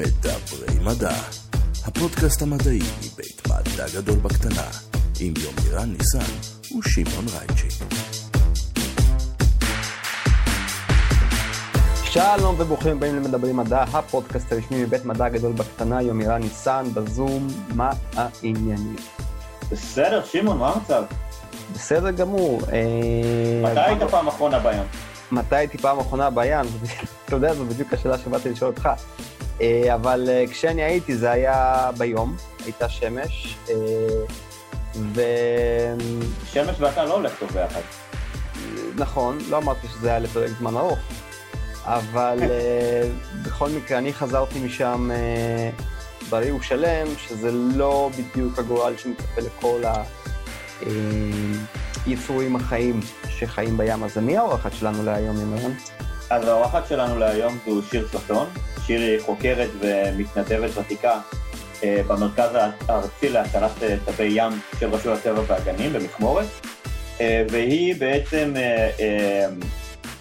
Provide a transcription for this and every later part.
מדברי מדע, הפודקאסט המדעי מבית מדע גדול בקטנה, עם יומירן ניסן ושמעון רייצ'י. שלום וברוכים הבאים למדברים מדע, הפודקאסט הרשמי מבית מדע גדול בקטנה, יומירן ניסן, בזום, מה העניינים? בסדר, שמעון, מה המצב? בסדר גמור. אה, מתי היית פעם אחרונה בים? מתי הייתי פעם אחרונה בים? אתה יודע, זו בדיוק השאלה שבאתי לשאול אותך. אה, אבל אה, כשאני הייתי זה היה ביום, הייתה שמש, אה, ו... שמש ואתה לא הולך טוב ביחד. נכון, לא אמרתי שזה היה לפרק זמן ארוך, אבל בכל מקרה, אני חזרתי משם בריא ושלם, שזה לא בדיוק הגורל שמצפה לכל היצורים החיים שחיים בים. אז מי האורחת שלנו להיום, ימרן? אז האורחת שלנו להיום זו שיר סרטון. שיר היא חוקרת ומתנדבת ותיקה אה, במרכז הארצי להצלת אה, תווי ים של רשות הטבע והגנים במכמורת, אה, והיא בעצם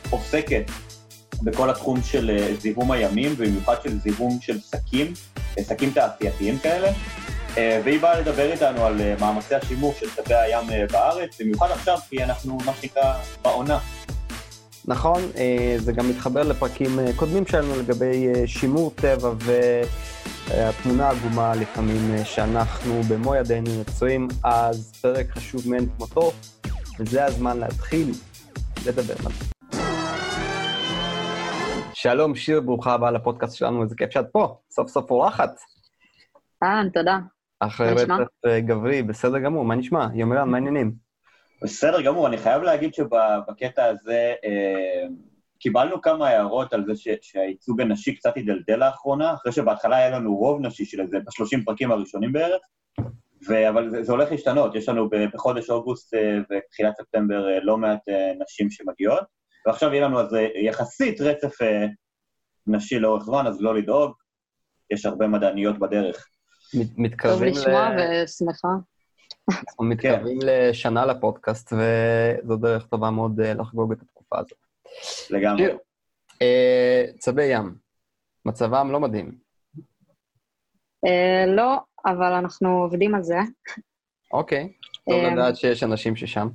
עוסקת בכל התחום של זיהום הימים, ובמיוחד של זיהום של שקים, שקים תעשייתיים כאלה. והיא באה לדבר איתנו על מאמצי השימור של תווי הים בארץ, במיוחד עכשיו, כי אנחנו, מה שנקרא, בעונה. נכון, אה, זה גם מתחבר לפרקים אה, קודמים שלנו לגבי אה, שימור טבע והתמונה העגומה לפעמים אה, שאנחנו במו ידינו יוצרים, אז פרק חשוב מאין כמותו, וזה הזמן להתחיל לדבר עליו. שלום, שיר, ברוכה הבאה לפודקאסט שלנו, איזה כיף שאת פה, סוף סוף אורחת. אהלן, תודה. אחרי? רצף אה, גברי, בסדר גמור, מה נשמע? יומרן, מה העניינים? בסדר גמור, אני חייב להגיד שבקטע הזה אה, קיבלנו כמה הערות על זה ש, שהייצוג הנשי קצת הידלדל לאחרונה, אחרי שבהתחלה היה לנו רוב נשי של איזה ב-30 פרקים הראשונים בערך, ו, אבל זה, זה הולך להשתנות, יש לנו ב- בחודש אוגוסט אה, ותחילת ספטמבר אה, לא מעט אה, נשים שמגיעות, ועכשיו יהיה לנו אז אה, יחסית רצף אה, נשי לאורך זמן, אז לא לדאוג, יש הרבה מדעניות בדרך. מת- טוב מתקרבים לשמוע ל- ושמחה. אנחנו מתקרבים לשנה לפודקאסט, וזו דרך טובה מאוד אה, לחגוג את התקופה הזאת. לגמרי. אה, צבי ים, מצבם לא מדהים. אה, לא, אבל אנחנו עובדים על זה. אוקיי, טוב לדעת שיש אנשים ששם.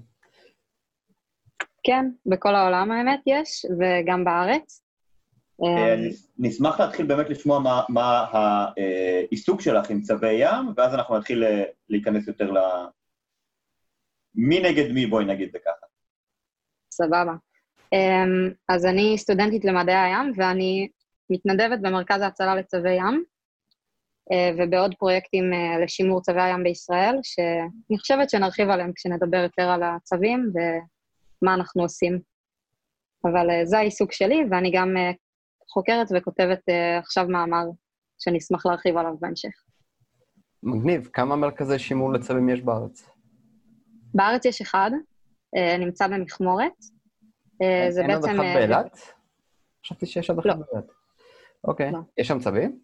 כן, בכל העולם האמת יש, וגם בארץ. אה, אה, נשמח להתחיל באמת לשמוע מה, מה העיסוק שלך עם צווי ים, ואז אנחנו נתחיל אה, להיכנס יותר ל... מי נגד מי, בואי נגיד זה ככה. סבבה. אה, אז אני סטודנטית למדעי הים, ואני מתנדבת במרכז ההצלה לצווי ים, ובעוד פרויקטים לשימור צווי הים בישראל, שאני חושבת שנרחיב עליהם כשנדבר יותר על הצווים ומה אנחנו עושים. אבל זה העיסוק שלי, ואני גם חוקרת וכותבת אה, עכשיו מאמר שאני אשמח להרחיב עליו בהמשך. מגניב, כמה מרכזי שימור לצבים יש בארץ? בארץ יש אחד, אה, נמצא במכמורת. אה, זה אין עוד בעצם... אחד אה, באילת? חשבתי שיש עוד אחד לא. באילת. אוקיי, לא. יש שם צבים?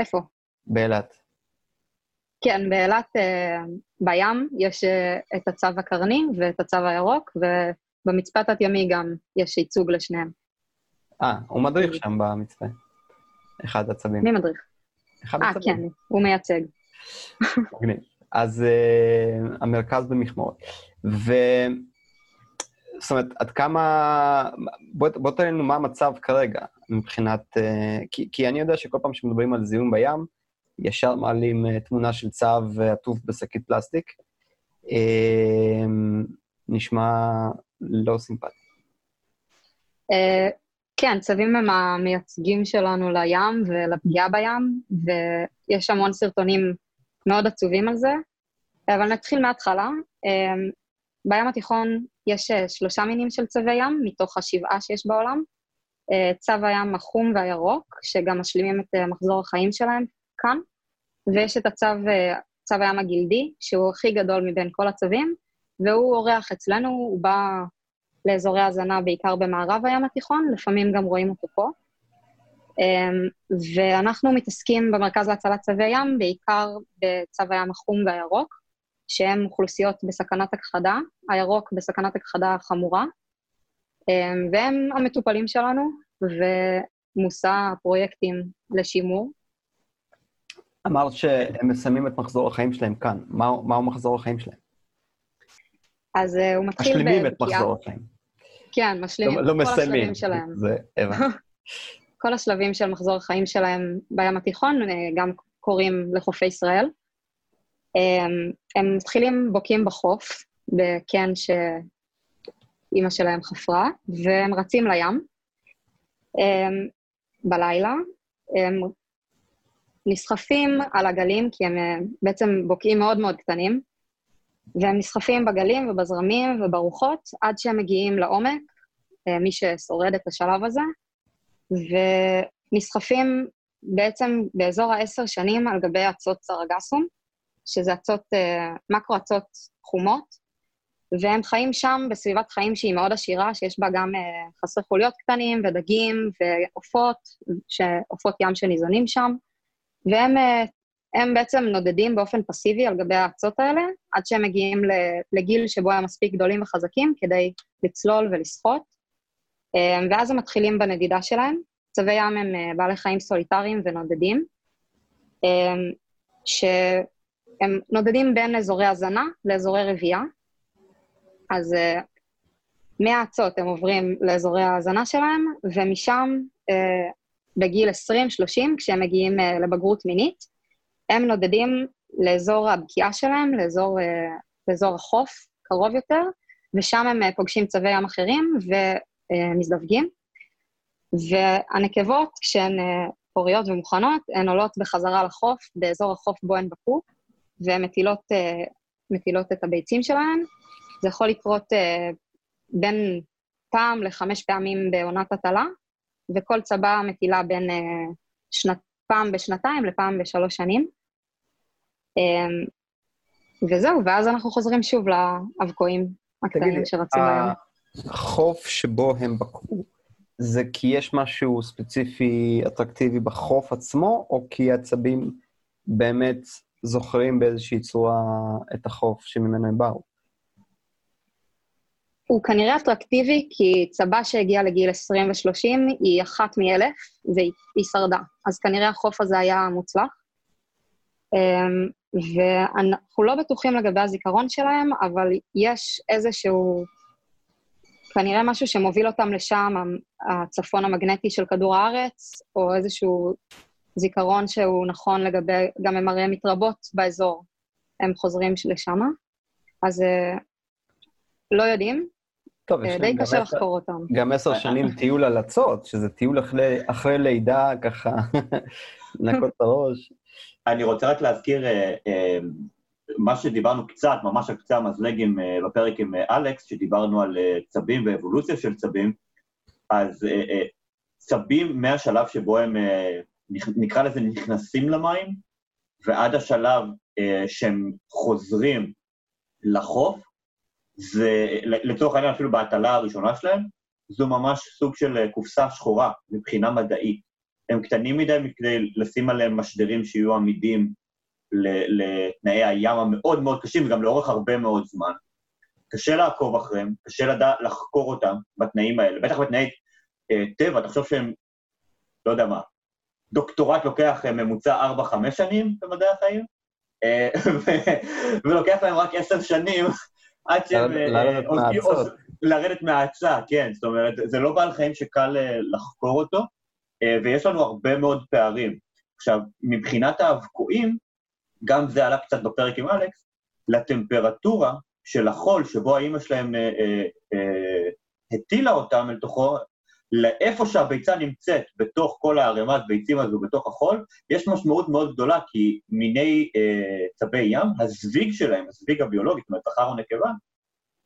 איפה? באילת. כן, באילת, בים, יש את הצו הקרני ואת הצו הירוק, ובמצפה תת-ימי גם יש ייצוג לשניהם. אה, הוא מדריך שם במצפה. אחד הצבים. מי מדריך? אחד אה, הצבים. כן, הוא מייצג. מגניב. אז uh, המרכז במכמורת. ו... זאת אומרת, עד כמה... בוא, בוא תן לנו מה המצב כרגע מבחינת... Uh, כי, כי אני יודע שכל פעם שמדברים על זיהום בים, ישר מעלים uh, תמונה של צב uh, עטוף בשקית פלסטיק. Uh, נשמע לא סימפטי. אה, כן, צווים הם המייצגים שלנו לים ולפגיעה בים, ויש המון סרטונים מאוד עצובים על זה, אבל נתחיל מההתחלה. אה, בים התיכון יש אה, שלושה מינים של צווי ים, מתוך השבעה שיש בעולם. אה, צו הים החום והירוק, שגם משלימים את אה, מחזור החיים שלהם כאן, ויש את אה, צו הים הגלדי, שהוא הכי גדול מבין כל הצווים, והוא אורח אצלנו, הוא בא לאזורי הזנה בעיקר במערב הים התיכון, לפעמים גם רואים אותו פה. אמ, ואנחנו מתעסקים במרכז להצלת צווי ים, בעיקר בצו הים החום והירוק, שהם אוכלוסיות בסכנת הכחדה, הירוק בסכנת הכחדה חמורה, אמ, והם המטופלים שלנו, מושא פרויקטים לשימור. אמרת שהם מסיימים את מחזור החיים שלהם כאן. מהו, מהו מחזור החיים שלהם? אז uh, הוא מתחיל בבקיעה. משלימים את מחזור החיים. כן, משלימים לא, את לא כל מסיימים. השלבים שלהם. זה, הבנתי. כל השלבים של מחזור החיים שלהם בים התיכון, אה, גם קורים לחופי ישראל. הם, הם מתחילים בוקעים בחוף, בקן שאימא שלהם חפרה, והם רצים לים. הם, בלילה, הם נסחפים על הגלים, כי הם אה, בעצם בוקעים מאוד מאוד קטנים, והם נסחפים בגלים ובזרמים וברוחות עד שהם מגיעים לעומק, אה, מי ששורד את השלב הזה, ונסחפים בעצם באזור העשר שנים על גבי אצות סרגסום, שזה אצות, אה, מקרו-אצות חומות, והם חיים שם בסביבת חיים שהיא מאוד עשירה, שיש בה גם אה, חסרי חוליות קטנים ודגים ועופות, עופות ים שניזונים שם, והם הם בעצם נודדים באופן פסיבי על גבי האצות האלה, עד שהם מגיעים לגיל שבו הם מספיק גדולים וחזקים כדי לצלול ולשחות, ואז הם מתחילים בנדידה שלהם. צבי ים הם בעלי חיים סוליטריים ונודדים, שהם נודדים בין אזורי הזנה לאזורי רבייה, אז uh, מהאצות הם עוברים לאזורי ההאזנה שלהם, ומשם, uh, בגיל 20-30, כשהם מגיעים לבגרות מינית, הם נודדים לאזור הבקיעה שלהם, לאזור, uh, לאזור החוף, קרוב יותר, ושם הם uh, פוגשים צווי ים אחרים ומזדווגים. והנקבות, כשהן פוריות ומוכנות, הן עולות בחזרה לחוף, באזור החוף בו הן בקעו, והן מטילות, מטילות את הביצים שלהן, זה יכול לקרות בין פעם לחמש פעמים בעונת הטלה, וכל צבא מטילה בין שנת, פעם בשנתיים לפעם בשלוש שנים. Um, וזהו, ואז אנחנו חוזרים שוב לאבקועים הקטנים שרצים היום. החוף שבו הם בקעו, זה כי יש משהו ספציפי אטרקטיבי בחוף עצמו, או כי הצבים באמת זוכרים באיזושהי צורה את החוף שממנו הם באו? הוא כנראה אטרקטיבי, כי צבה שהגיעה לגיל 20 ו-30 היא אחת מאלף, והיא שרדה. אז כנראה החוף הזה היה מוצלח. אמ, ואנחנו לא בטוחים לגבי הזיכרון שלהם, אבל יש איזשהו, כנראה משהו שמוביל אותם לשם, הצפון המגנטי של כדור הארץ, או איזשהו זיכרון שהוא נכון לגבי, גם הם הרי מתרבות באזור, הם חוזרים לשם. אז אה, לא יודעים, טוב, יש די להם גם קשה לחקור אותם. גם עשר שנים טיול על אצות, שזה טיול אחרי, אחרי לידה, ככה, לנקות את הראש. אני רוצה רק להזכיר אה, אה, מה שדיברנו קצת, ממש על קצה המזלג עם, אה, בפרק עם אלכס, שדיברנו על צבים ואבולוציה של צבים, אז צבים מהשלב שבו הם, נקרא לזה, נכנסים למים, ועד השלב שהם חוזרים לחוף, זה, לצורך העניין אפילו בהטלה הראשונה שלהם, זו ממש סוג של קופסה שחורה מבחינה מדעית. הם קטנים מדי מכדי לשים עליהם משדרים שיהיו עמידים לתנאי הים המאוד מאוד קשים, וגם לאורך הרבה מאוד זמן. קשה לעקוב אחריהם, קשה לדע, לחקור אותם בתנאים האלה, בטח בתנאי אה, טבע, תחשוב שהם, לא יודע מה, דוקטורט לוקח אה, ממוצע 4-5 שנים במדעי החיים, אה, ולוקח להם רק 10 שנים עד שהם... אה, לרדת. עושים- לרדת מהאצה, כן, זאת אומרת, זה לא בעל חיים שקל אה, לחקור אותו, ויש לנו הרבה מאוד פערים. עכשיו, מבחינת האבקועים, גם זה עלה קצת בפרק עם אלכס, לטמפרטורה של החול שבו האימא שלהם אה, אה, אה, הטילה אותם אל תוכו, לאיפה שהביצה נמצאת בתוך כל הערימת ביצים הזו, בתוך החול, יש משמעות מאוד גדולה, כי מיני אה, צבי ים, הזוויג שלהם, הזוויג הביולוגי, זאת אומרת, זכר או נקבה,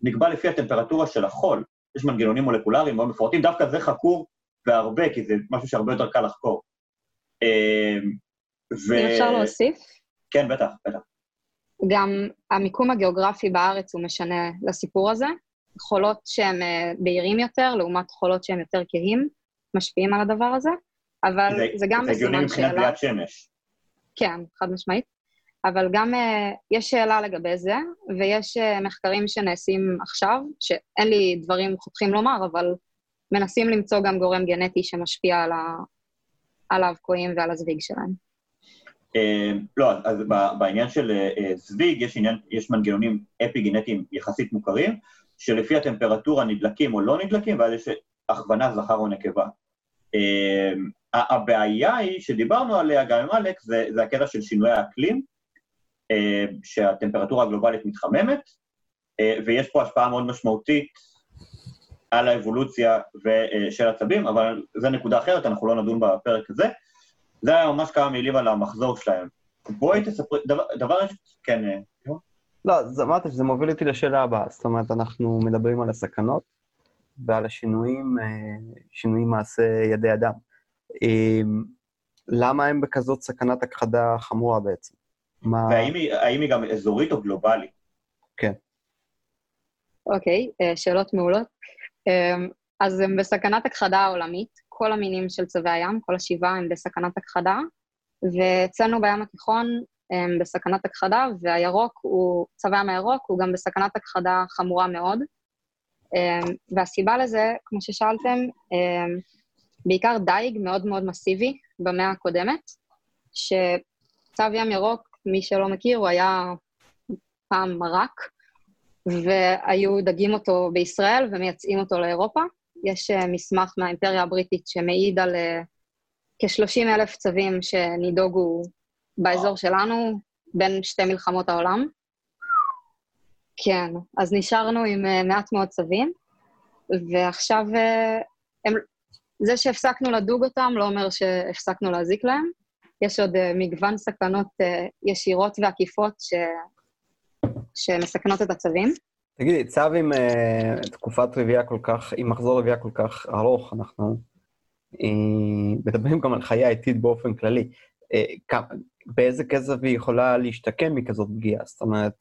נקבע לפי הטמפרטורה של החול. יש מנגנונים מולקולריים מאוד מפורטים, דווקא זה חקור בהרבה, כי זה משהו שהרבה יותר קל לחקור. אה, ו... אם אפשר להוסיף, כן, בטח, בטח. גם המיקום הגיאוגרפי בארץ הוא משנה לסיפור הזה. חולות שהם אה, בהירים יותר, לעומת חולות שהם יותר כהים, משפיעים על הדבר הזה, אבל זה, זה גם זה הגיוני בסימן מבחינת שאלה. בריאת שמש. כן, חד משמעית. אבל גם uh, יש שאלה לגבי זה, ויש uh, מחקרים שנעשים עכשיו, שאין לי דברים חותכים לומר, אבל מנסים למצוא גם גורם גנטי שמשפיע על, ה, על האבקועים ועל הזוויג שלהם. אה, לא, אז בעניין של אה, זוויג יש, עניין, יש מנגנונים אפי-גנטיים יחסית מוכרים, שלפי הטמפרטורה נדלקים או לא נדלקים, ואז יש הכוונה זכר או נקבה. הבעיה היא, שדיברנו עליה גם עם אלכס, זה, זה הקטע של שינוי האקלים, שהטמפרטורה הגלובלית מתחממת, ויש פה השפעה מאוד משמעותית על האבולוציה של עצבים, אבל זו נקודה אחרת, אנחנו לא נדון בפרק הזה. זה היה ממש כמה מילים על המחזור שלהם. בואי תספרי, דבר, דבר כן, אה, לא, אמרתי שזה מוביל אותי לשאלה הבאה. זאת אומרת, אנחנו מדברים על הסכנות ועל השינויים, אה, שינויים מעשה ידי אדם. אה, למה הם בכזאת סכנת הכחדה חמורה בעצם? מה... והאם היא, היא גם אזורית או גלובלית? כן. אוקיי, okay, שאלות מעולות. אז הם בסכנת הכחדה העולמית, כל המינים של צבי הים, כל השבעה הם בסכנת הכחדה, ואצלנו בים התיכון הם בסכנת הכחדה, והירוק הוא, צבא ים הירוק הוא גם בסכנת הכחדה חמורה מאוד. והסיבה לזה, כמו ששאלתם, בעיקר דייג מאוד מאוד מסיבי במאה הקודמת, שצו ים ירוק, מי שלא מכיר, הוא היה פעם מרק, והיו דגים אותו בישראל ומייצאים אותו לאירופה. יש uh, מסמך מהאימפריה הבריטית שמעיד על uh, כ-30 אלף צווים שנידוגו באזור שלנו בין שתי מלחמות העולם. כן, אז נשארנו עם uh, מעט מאוד צווים, ועכשיו הם, זה שהפסקנו לדוג אותם לא אומר שהפסקנו להזיק להם. יש עוד מגוון סכנות ישירות ועקיפות ש... שמסכנות את הצווים. תגידי, צו עם uh, תקופת רבייה כל כך, עם מחזור רבייה כל כך ארוך, אנחנו uh, מדברים גם על חיי העתיד באופן כללי. Uh, כמה, באיזה כסף היא יכולה להשתקם מכזאת פגיעה? זאת אומרת...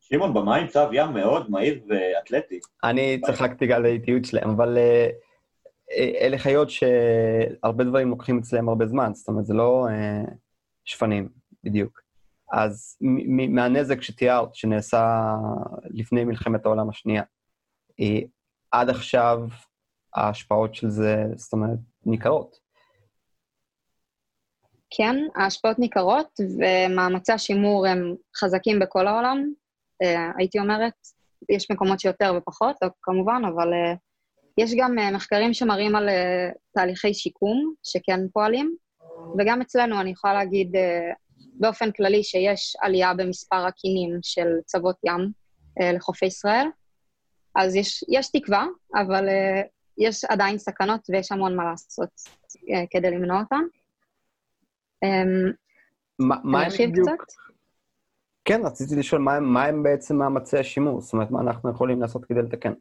שמעון, במים צו ים מאוד מהיר ואתלטי. אני צחקתי על האיטיות שלהם, אבל uh, אלה חיות שהרבה דברים לוקחים אצלם הרבה זמן, זאת אומרת, זה לא uh, שפנים בדיוק. אז מהנזק שתיארת, שנעשה לפני מלחמת העולם השנייה, אה, עד עכשיו ההשפעות של זה, זאת אומרת, ניכרות. כן, ההשפעות ניכרות, ומאמצי השימור הם חזקים בכל העולם, אה, הייתי אומרת. יש מקומות שיותר ופחות, כמובן, אבל אה, יש גם מחקרים שמראים על תהליכי שיקום שכן פועלים, וגם אצלנו, אני יכולה להגיד, באופן כללי שיש עלייה במספר הקינים של צוות ים אה, לחופי ישראל. אז יש, יש תקווה, אבל אה, יש עדיין סכנות ויש המון מה לעשות אה, כדי למנוע אותן. אמ, מה הם בדיוק... קצת? כן, רציתי לשאול, מה מה הם בעצם מאמצי השימור? זאת אומרת, מה אנחנו יכולים לעשות כדי לתקן?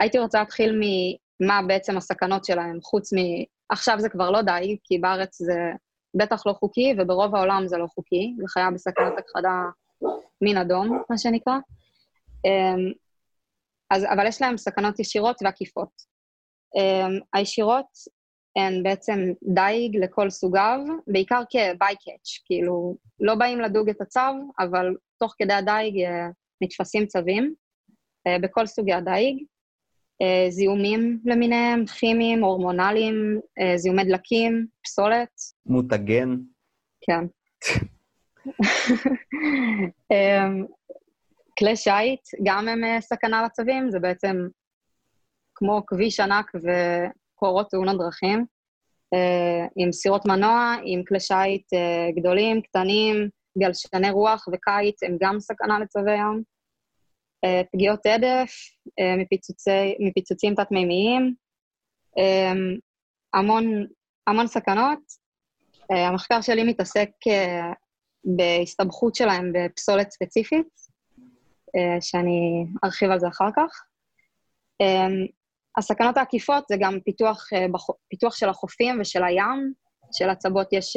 הייתי רוצה להתחיל ממה בעצם הסכנות שלהם, חוץ מ... עכשיו זה כבר לא די, כי בארץ זה בטח לא חוקי, וברוב העולם זה לא חוקי, זה חיה בסכנת הכחדה מין אדום, מה שנקרא. אמ, אז, אבל יש להם סכנות ישירות ועקיפות. Um, הישירות הן בעצם דייג לכל סוגיו, בעיקר כ bycatch, כאילו, לא באים לדוג את הצב, אבל תוך כדי הדייג uh, נתפסים צבים uh, בכל סוגי הדייג. אה, זיהומים למיניהם, כימיים, הורמונליים, אה, זיהומי דלקים, פסולת. מותגן. כן. אמ, כלי שיט, גם הם אה, סכנה לצווים, זה בעצם כמו כביש ענק וקורות תאונות דרכים, עם סירות מנוע, עם כלי שיט גדולים, קטנים, גלשני רוח וקיץ, הם גם סכנה לצווי ים. אה, פגיעות עדף, אה, מפיצוצי, מפיצוצים תת-מימיים, אה, המון, המון סכנות. המחקר שלי מתעסק בהסתבכות שלהם בפסולת ספציפית, שאני ארחיב על זה אחר כך. הסכנות העקיפות זה גם פיתוח, פיתוח של החופים ושל הים, שלצבות יש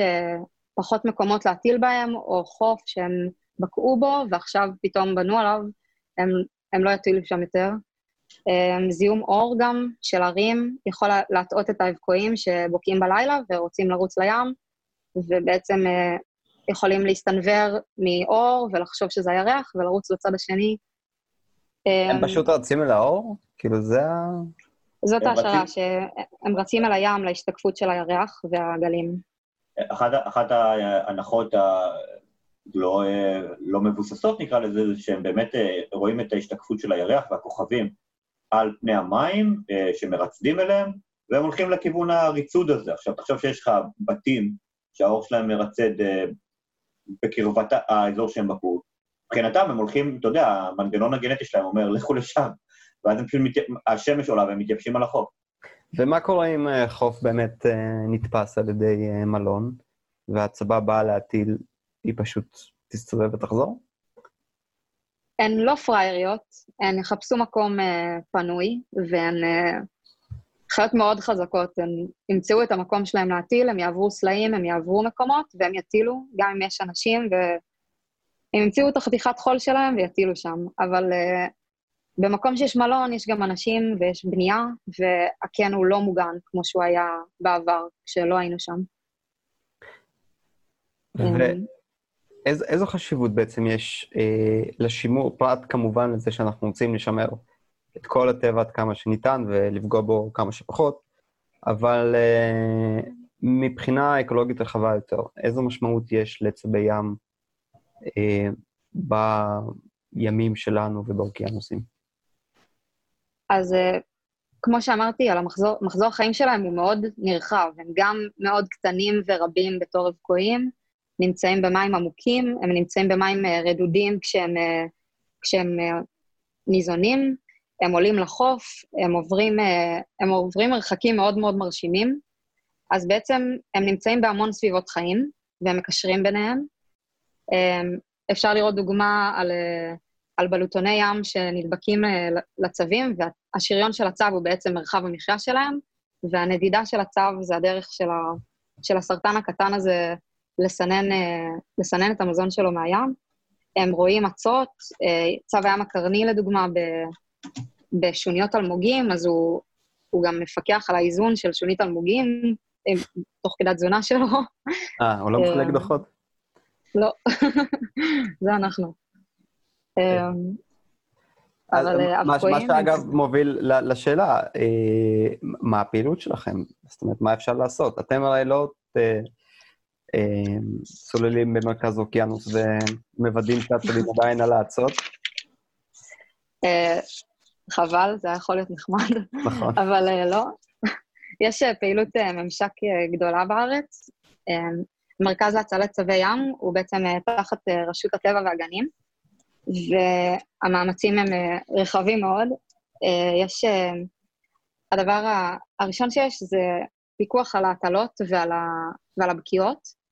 פחות מקומות להטיל בהם, או חוף שהם בקעו בו, ועכשיו פתאום בנו עליו הם, הם לא יטילו שם יותר. Um, זיהום אור גם של ערים יכול להטעות את האבקועים שבוקעים בלילה ורוצים לרוץ לים, ובעצם uh, יכולים להסתנוור מאור ולחשוב שזה הירח ולרוץ לצד השני. הם um, פשוט רצים אל האור? כאילו זה ה... זאת ההשערה, רצים- שהם רצים אל הים להשתקפות של הירח והגלים. אחת, אחת ההנחות הלא לא מבוססות, נקרא לזה, זה שהם באמת אה, רואים את ההשתקפות של הירח והכוכבים על פני המים אה, שמרצדים אליהם, והם הולכים לכיוון הריצוד הזה. עכשיו, תחשוב שיש לך בתים שהאור שלהם מרצד אה, בקרבת האזור שהם בחרו. מבחינתם הם הולכים, אתה יודע, המנגנון הגנטי שלהם אומר, לכו לשם. ואז הם פשוט, מת... השמש עולה והם מתייבשים על החוף. ומה קורה אם אה, חוף באמת אה, נתפס על ידי אה, מלון, והצבא באה להטיל, היא פשוט תסתובב ותחזור? הן לא פראייריות, הן יחפשו מקום אה, פנוי, והן אה, חיות מאוד חזקות. הן ימצאו את המקום שלהם להטיל, הם יעברו סלעים, הם יעברו מקומות, והם יטילו, גם אם יש אנשים, והם ימצאו את החתיכת חול שלהם ויטילו שם. אבל אה, במקום שיש מלון, יש גם אנשים ויש בנייה, והקן הוא לא מוגן, כמו שהוא היה בעבר, כשלא היינו שם. אמ, ואיזו חשיבות בעצם יש אה, לשימור, פרט כמובן לזה שאנחנו רוצים לשמר את כל הטבע עד כמה שניתן ולפגוע בו כמה שפחות, אבל אה, מבחינה אקולוגית רחבה יותר, איזו משמעות יש לצבי ים אה, בימים שלנו ובאוקיינוסים? אז אה, כמו שאמרתי, על המחזור, מחזור החיים שלהם הוא מאוד נרחב, הם גם מאוד קטנים ורבים בתור אבקועים, נמצאים במים עמוקים, הם נמצאים במים אה, רדודים כשהם, אה, כשהם אה, ניזונים, הם עולים לחוף, הם עוברים, הם עוברים מרחקים מאוד מאוד מרשימים, אז בעצם הם נמצאים בהמון סביבות חיים, והם מקשרים ביניהם. אפשר לראות דוגמה על, על בלוטוני ים שנדבקים לצבים, והשריון של הצב הוא בעצם מרחב המחיה שלהם, והנדידה של הצב זה הדרך של, ה, של הסרטן הקטן הזה לסנן, אה, לסנן את המזון שלו מהים. הם רואים אצות, אה, צב הים הקרני לדוגמה ב- בשוניות אלמוגים, אז הוא, הוא גם מפקח על האיזון של שונית אלמוגים, אה, תוך כדי התזונה שלו. אה, הוא לא מחלק דוחות? לא, זה אנחנו. אז אבל אה, מה-. שאגב מוביל לשאלה, מה הפעילות שלכם? זאת אומרת, מה אפשר לעשות? אתם הרי לא צוללים במרכז אוקיינוס ומוודאים שהצוללים עדיין על האצות, אה, חבל, זה היה יכול להיות נחמד, נכון? אבל אה, לא. יש אה, פעילות ממשק גדולה בארץ. מרכז להצלת צבי ים הוא בעצם תחת רשות הטבע והגנים, והמאמצים הם רחבים מאוד. יש... הדבר הראשון שיש זה פיקוח על ההטלות ועל, ה, ועל הבקיעות.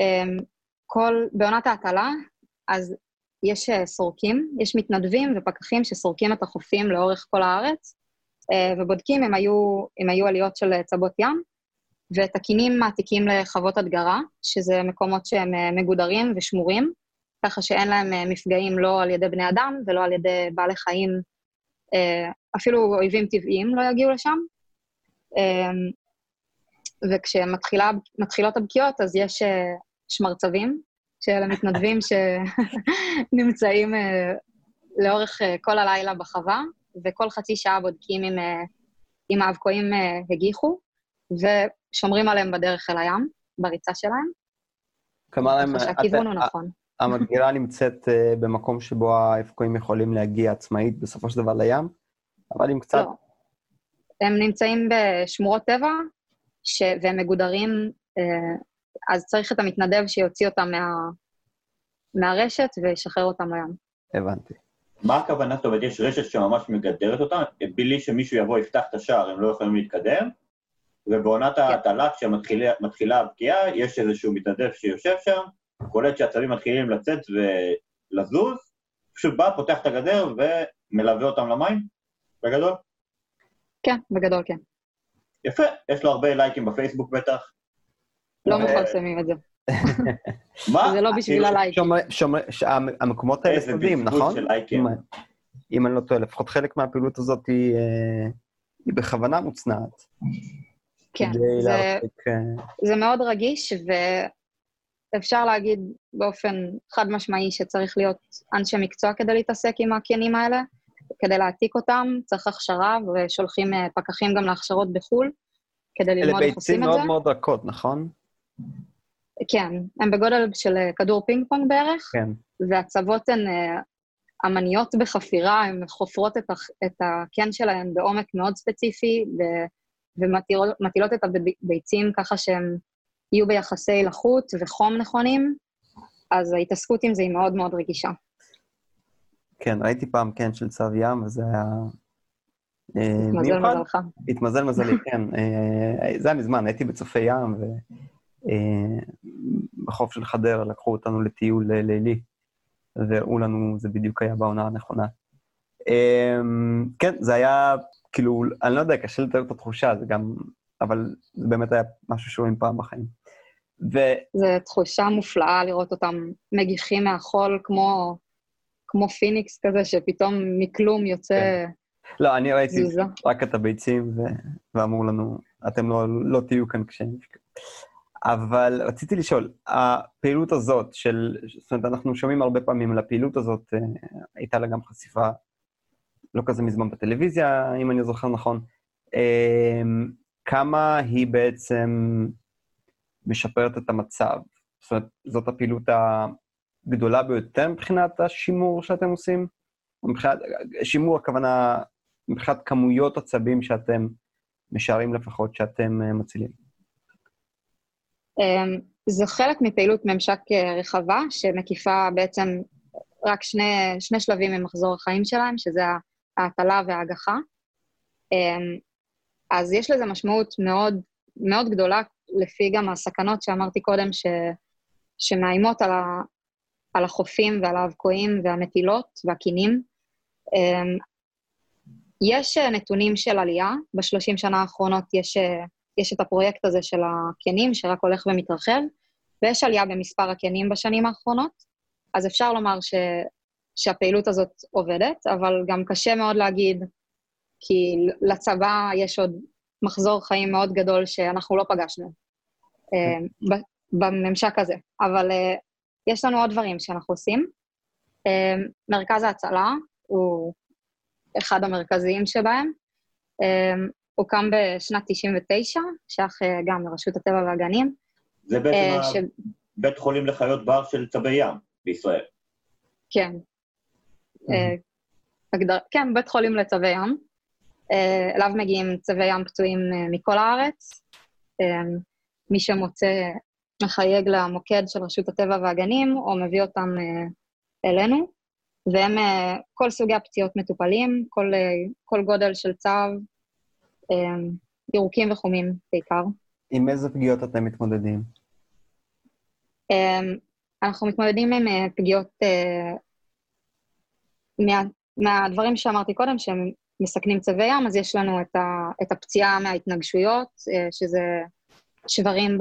אה, כל, בעונת ההטלה, אז יש אה, סורקים, יש מתנדבים ופקחים שסורקים את החופים לאורך כל הארץ, אה, ובודקים אם היו, אם היו עליות של אה, צבות ים, ואת הקינים מעתיקים לחוות הדגרה, שזה מקומות שהם מגודרים ושמורים, ככה שאין להם מפגעים לא על ידי בני אדם ולא על ידי בעלי חיים, אפילו אויבים טבעיים לא יגיעו לשם. וכשמתחילות הבקיעות, אז יש אה, שמרצבים, שאלה מתנדבים שנמצאים אה, לאורך אה, כל הלילה בחווה, וכל חצי שעה בודקים אם, אם האבקועים הגיחו, ושומרים עליהם בדרך אל הים, בריצה שלהם, כלומר, הם- ככה שהכיוון את- הוא נכון. המדגירה נמצאת במקום שבו האבקואים יכולים להגיע עצמאית בסופו של דבר לים, אבל עם קצת... לא. הם נמצאים בשמורות טבע, ש... והם מגודרים, אה, אז צריך את המתנדב שיוציא אותם מה... מהרשת וישחרר אותם לים. הבנתי. מה הכוונה? זאת אומרת, יש רשת שממש מגדרת אותם, בלי שמישהו יבוא יפתח את השער, הם לא יכולים להתקדם, ובעונת ההטלה, כשמתחילה הבקיעה, יש איזשהו מתנדב שיושב שם, קולט שהצבים מתחילים לצאת ולזוז, פשוט בא, פותח את הגדר ומלווה אותם למים, בגדול. כן, בגדול כן. יפה, יש לו הרבה לייקים בפייסבוק בטח. לא אה, מפרסמים את זה. מה? זה לא בשביל כאילו, הלייקים. המקומות האלה איזה סודיים, בזבוז נכון? של לייקים. אם- אני לא טועה, לפחות חלק מהפעילות הזאת היא אה, בכוונה מוצנעת. כן, זה. אה, זה מאוד רגיש, ואפשר להגיד באופן חד משמעי שצריך להיות אנשי מקצוע כדי להתעסק עם הקנים האלה. כדי להעתיק אותם צריך הכשרה, ושולחים אה, פקחים גם להכשרות בחו"ל, כדי ללמוד איך עושים אלה את זה. ביצים מאוד מאוד רכות, נכון? כן, הם בגודל של אה, כדור פינג פונג בערך, כן. והצוות הן אה, אמניות בחפירה, הן חופרות את, הח- את הקן שלהן בעומק מאוד ספציפי, ו- ומטילות את הביצים ככה שהן יהיו ביחסי לחות וחום נכונים, אז ההתעסקות עם זה היא מאוד מאוד רגישה. כן, ראיתי פעם קן של צב ים, וזה היה... אה, מזל מיוחד. מזלך. התמזל מזלי, כן. אה, זה היה מזמן, הייתי בצופי ים, ובחוף של חדרה לקחו אותנו לטיול אה, לילי, והראו לנו, זה בדיוק היה בעונה הנכונה. אה, כן, זה היה, כאילו, אני לא יודע, קשה לתאר את התחושה, זה גם, אבל זה באמת היה משהו שרואים פעם בחיים. ו... זו תחושה מופלאה לראות אותם מגיחים מהחול כמו, כמו פיניקס כזה, שפתאום מכלום יוצא כן. לא, אני ראיתי. רק את הביצים, ו... ואמרו לנו, אתם לא, לא תהיו כאן כשהם. אבל רציתי לשאול, הפעילות הזאת של, זאת אומרת, אנחנו שומעים הרבה פעמים על הפעילות הזאת, אה, הייתה לה גם חשיפה לא כזה מזמן בטלוויזיה, אם אני זוכר נכון. אה, כמה היא בעצם משפרת את המצב? זאת אומרת, זאת הפעילות הגדולה ביותר מבחינת השימור שאתם עושים? מבחינת, שימור הכוונה, מבחינת כמויות עצבים שאתם משערים לפחות שאתם אה, מצילים. אמ, זה חלק מפעילות ממשק אה, רחבה, שמקיפה בעצם רק שני, שני שלבים ממחזור החיים שלהם, שזה ההטלה וההגחה. אמ, אז יש לזה משמעות מאוד, מאוד גדולה, לפי גם הסכנות שאמרתי קודם, ש, שמאיימות על, על החופים ועל האבקועים והמטילות והקינים. אמ, יש אה, נתונים של עלייה, ב-30 שנה האחרונות יש, אה, יש את הפרויקט הזה של הקנים, שרק הולך ומתרחב, ויש עלייה במספר הקנים בשנים האחרונות, אז אפשר לומר ש, שהפעילות הזאת עובדת, אבל גם קשה מאוד להגיד, כי לצבא יש עוד מחזור חיים מאוד גדול שאנחנו לא פגשנו ב- בממשק הזה. אבל אה, יש לנו עוד דברים שאנחנו עושים. אה, מרכז ההצלה הוא אחד המרכזיים שבהם. אה, הוקם בשנת 99, שייך אה, גם לרשות הטבע והגנים. זה בעצם אה, ש- בית חולים לחיות בר של צבי ים בישראל. כן. אה, הגדר... כן, בית חולים לצבי ים. אליו מגיעים צבי ים פצועים מכל הארץ. מי שמוצא מחייג למוקד של רשות הטבע והגנים, או מביא אותם אה, אלינו, והם, אה, כל סוגי הפציעות מטופלים, כל, אה, כל גודל של צו, ירוקים וחומים בעיקר. עם איזה פגיעות אתם מתמודדים? אנחנו מתמודדים עם פגיעות מה, מהדברים שאמרתי קודם, שהם מסכנים צבי ים, אז יש לנו את, ה, את הפציעה מההתנגשויות, שזה שברים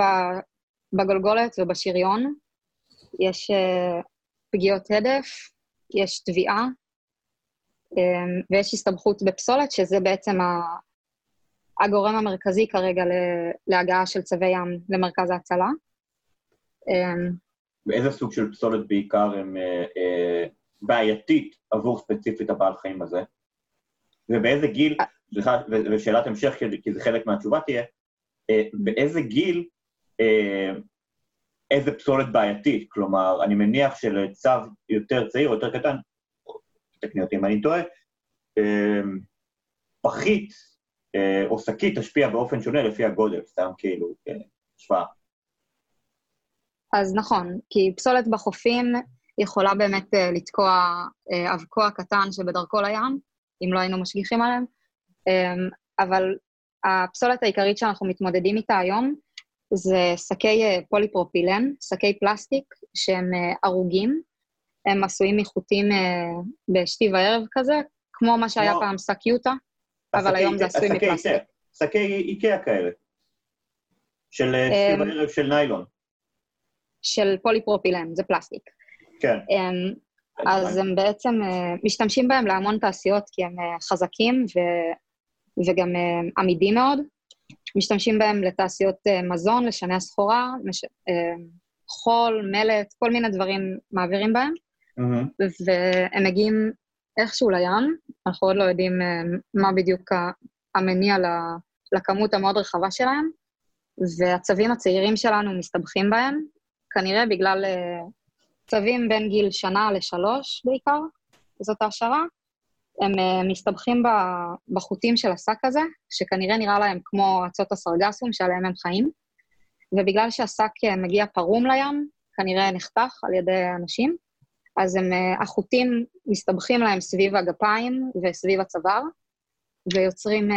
בגולגולת ובשריון. יש אה, פגיעות הדף, יש תביעה, אמ, ויש הסתבכות בפסולת, שזה בעצם ה- הגורם המרכזי כרגע להגעה של צבי ים למרכז ההצלה. אמ, ואיזה סוג של פסולת בעיקר הם אה, אה, בעייתית עבור ספציפית הבעל חיים הזה? ובאיזה גיל, סליחה, ושאלת המשך, כי- זה חלק מהתשובה תהיה, אה, באיזה גיל אה, איזה פסולת בעייתית? כלומר, אני מניח שלצו יותר צעיר או יותר קטן, תקני אותי אם אני טועה, אה, פחית אה, או שקית תשפיע באופן שונה לפי הגודל, סתם כאילו, השוואה. אז נכון, כי פסולת בחופים יכולה באמת אה, לתקוע אה, אבקוע קטן שבדרכו לים, אם לא היינו משגיחים עליהם, אבל הפסולת העיקרית שאנחנו מתמודדים איתה היום זה שקי אה, פוליפרופילן, שקי פלסטיק שהם אה, הרוגים, הם עשויים מחוטים אה, בשתי וערב כזה, כמו מה שהיה כמו- פעם שק יוטה, אבל היום זה עשוי מפלסטיק. שקי איקאה כאלה. של סביב הערב של ניילון. של פוליפרופילן, זה פלסטיק. כן. אמ, אז הם בעצם משתמשים בהם להמון תעשיות כי הם חזקים ו... וגם עמידים מאוד. משתמשים בהם לתעשיות אה, מזון, לשנע סחורה, מש... אה, חול, מלט, כל מיני דברים מעבירים בהם, מהמם. והם מגיעים איכשהו לים, אנחנו עוד לא יודעים אה, מה בדיוק המניע לכמות המאוד רחבה שלהם, והצבים הצעירים שלנו מסתבכים בהם, כנראה בגלל צבים בין גיל שנה לשלוש בעיקר, זאת ההשערה. הם אה, מסתבכים בחוטים של השק הזה, שכנראה נראה להם כמו אצות הסרגסום שעליהם הם חיים, ובגלל שהשק אה, מגיע פרום לים, כנראה נחתך על ידי אנשים, אז הם, אה, החוטים מסתבכים להם סביב הגפיים וסביב הצוואר, ויוצרים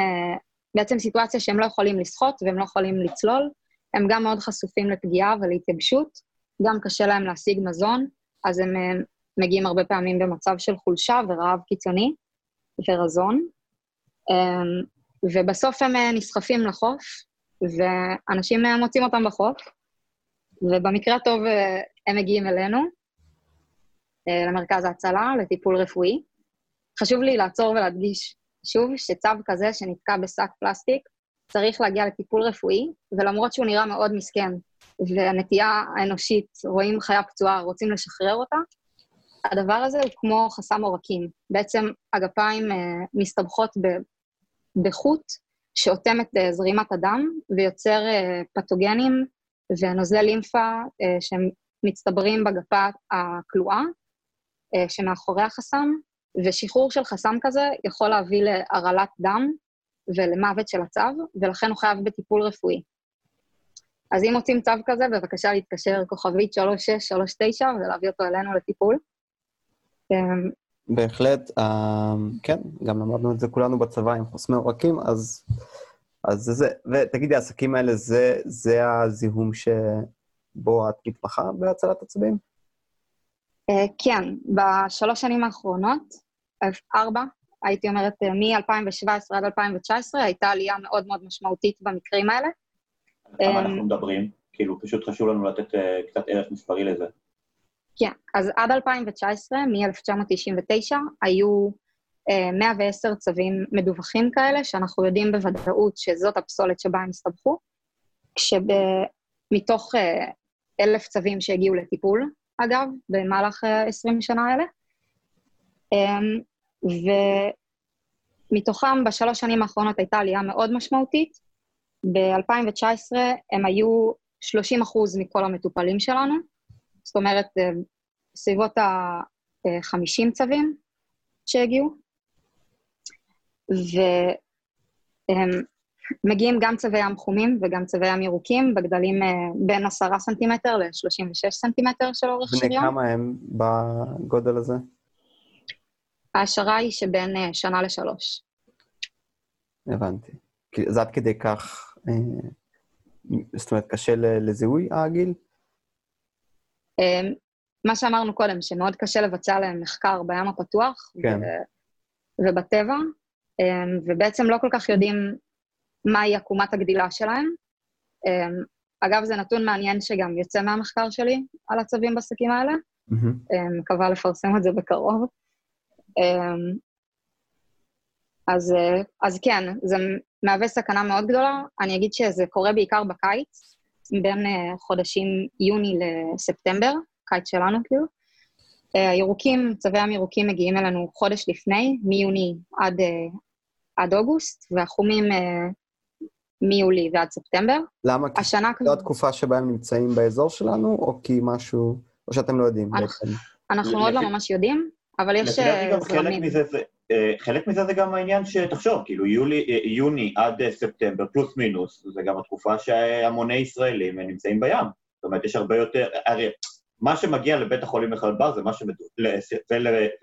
בעצם סיטואציה שהם לא יכולים לשחות והם לא יכולים לצלול. הם גם מאוד חשופים לפגיעה ולהתייבשות, גם קשה להם להשיג מזון, אז הם מגיעים הרבה פעמים במצב של חולשה ורעב קיצוני ורזון. אה, ובסוף הם אה, נסחפים לחוף, ואנשים אה, מוצאים אותם בחוף, ובמקרה הטוב אה, הם מגיעים אלינו, למרכז ההצלה, לטיפול רפואי. חשוב לי לעצור ולהדגיש שוב שצו כזה שנתקע בשק פלסטיק צריך להגיע לטיפול רפואי, ולמרות שהוא נראה מאוד מסכן, והנטייה האנושית, רואים חיה פצועה, רוצים לשחרר אותה, הדבר הזה הוא כמו חסם עורקים. בעצם הגפיים אה, מסתבכות ב- בחוט שאוטם את אה, זרימת הדם ויוצר אה, פתוגנים ונוזלי לימפה שהם מצטברים בגפה הכלואה, אה, שמאחורי החסם, ושחרור של חסם כזה יכול להביא להרעלת דם ולמוות של הצו, ולכן הוא חייב בטיפול רפואי. אז אם מוצאים צו כזה, בבקשה להתקשר כוכבית 3639 ולהביא אותו אלינו לטיפול. אמ, בהחלט, אה, כן, גם למדנו את זה כולנו בצבא עם חוסמי עורקים, אז, אז זה זה. ותגידי, העסקים האלה, זה, זה הזיהום שבו את מתמחה בהצלת עצבים? אה, כן, בשלוש שנים האחרונות, ארבע, הייתי אומרת, אה, מ-2017 עד 2019, הייתה עלייה מאוד מאוד משמעותית במקרים האלה. על כמה אנחנו מדברים? כאילו, פשוט חשוב לנו לתת קצת ערך מספרי לזה. כן, אז עד 2019, מ-1999, היו אה, 110 צווים מדווחים כאלה, שאנחנו יודעים בוודאות שזאת הפסולת שבה הם הסתבכו, כשמתוך אה, אלף צווים שהגיעו לטיפול, אגב, במהלך אה, 20 שנה האלה, אה, ומתוכם בשלוש שנים האחרונות הייתה עלייה מאוד משמעותית. ב-2019 הם היו 30 אחוז מכל המטופלים שלנו, זאת אומרת, אה, בסביבות ה-50 צווים שהגיעו, ומגיעים גם צווי ים חומים וגם צווי ים ירוקים, בגדלים אה, בין 10 סנטימטר ל-36 סנטימטר של אורך בני שריון. כמה הם בגודל הזה? ההשערה היא שבין אה, שנה לשלוש. הבנתי. זה עד כדי כך, זאת אומרת, קשה לזיהוי הגיל? אה, מה שאמרנו קודם, שמאוד קשה לבצע להם מחקר בים הפתוח כן. ו- ובטבע, אה, ובעצם לא כל כך יודעים מהי עקומת הגדילה שלהם. אה, אגב, זה נתון מעניין שגם יוצא מהמחקר שלי על הצווים בשקים האלה. אה, מקווה לפרסם את זה בקרוב. אז, אה, אז כן, זה מהווה סכנה מאוד גדולה. אני אגיד שזה קורה בעיקר בקיץ, בין אה, חודשים יוני לספטמבר, קיץ שלנו כאילו. אה, הירוקים, צווי ים ירוקים מגיעים אלינו חודש לפני, מיוני עד, אה, עד אוגוסט, והחומים מיולי ועד ספטמבר. למה? כי השנה כבר, זו התקופה שבה הם נמצאים באזור שלנו, או כי משהו, או שאתם לא יודעים? אנחנו- עוד לא ממש יודעים, אבל יש גם חלק זרמים. מזה זה... אה, חלק מזה זה גם העניין שתחשוב, כאילו יולי, אה, יוני עד אה, ספטמבר פלוס מינוס, זה גם התקופה שהמוני ישראלים נמצאים בים. זאת אומרת, יש הרבה יותר, הרי מה שמגיע לבית החולים לחיות בר זה מה שמדווח,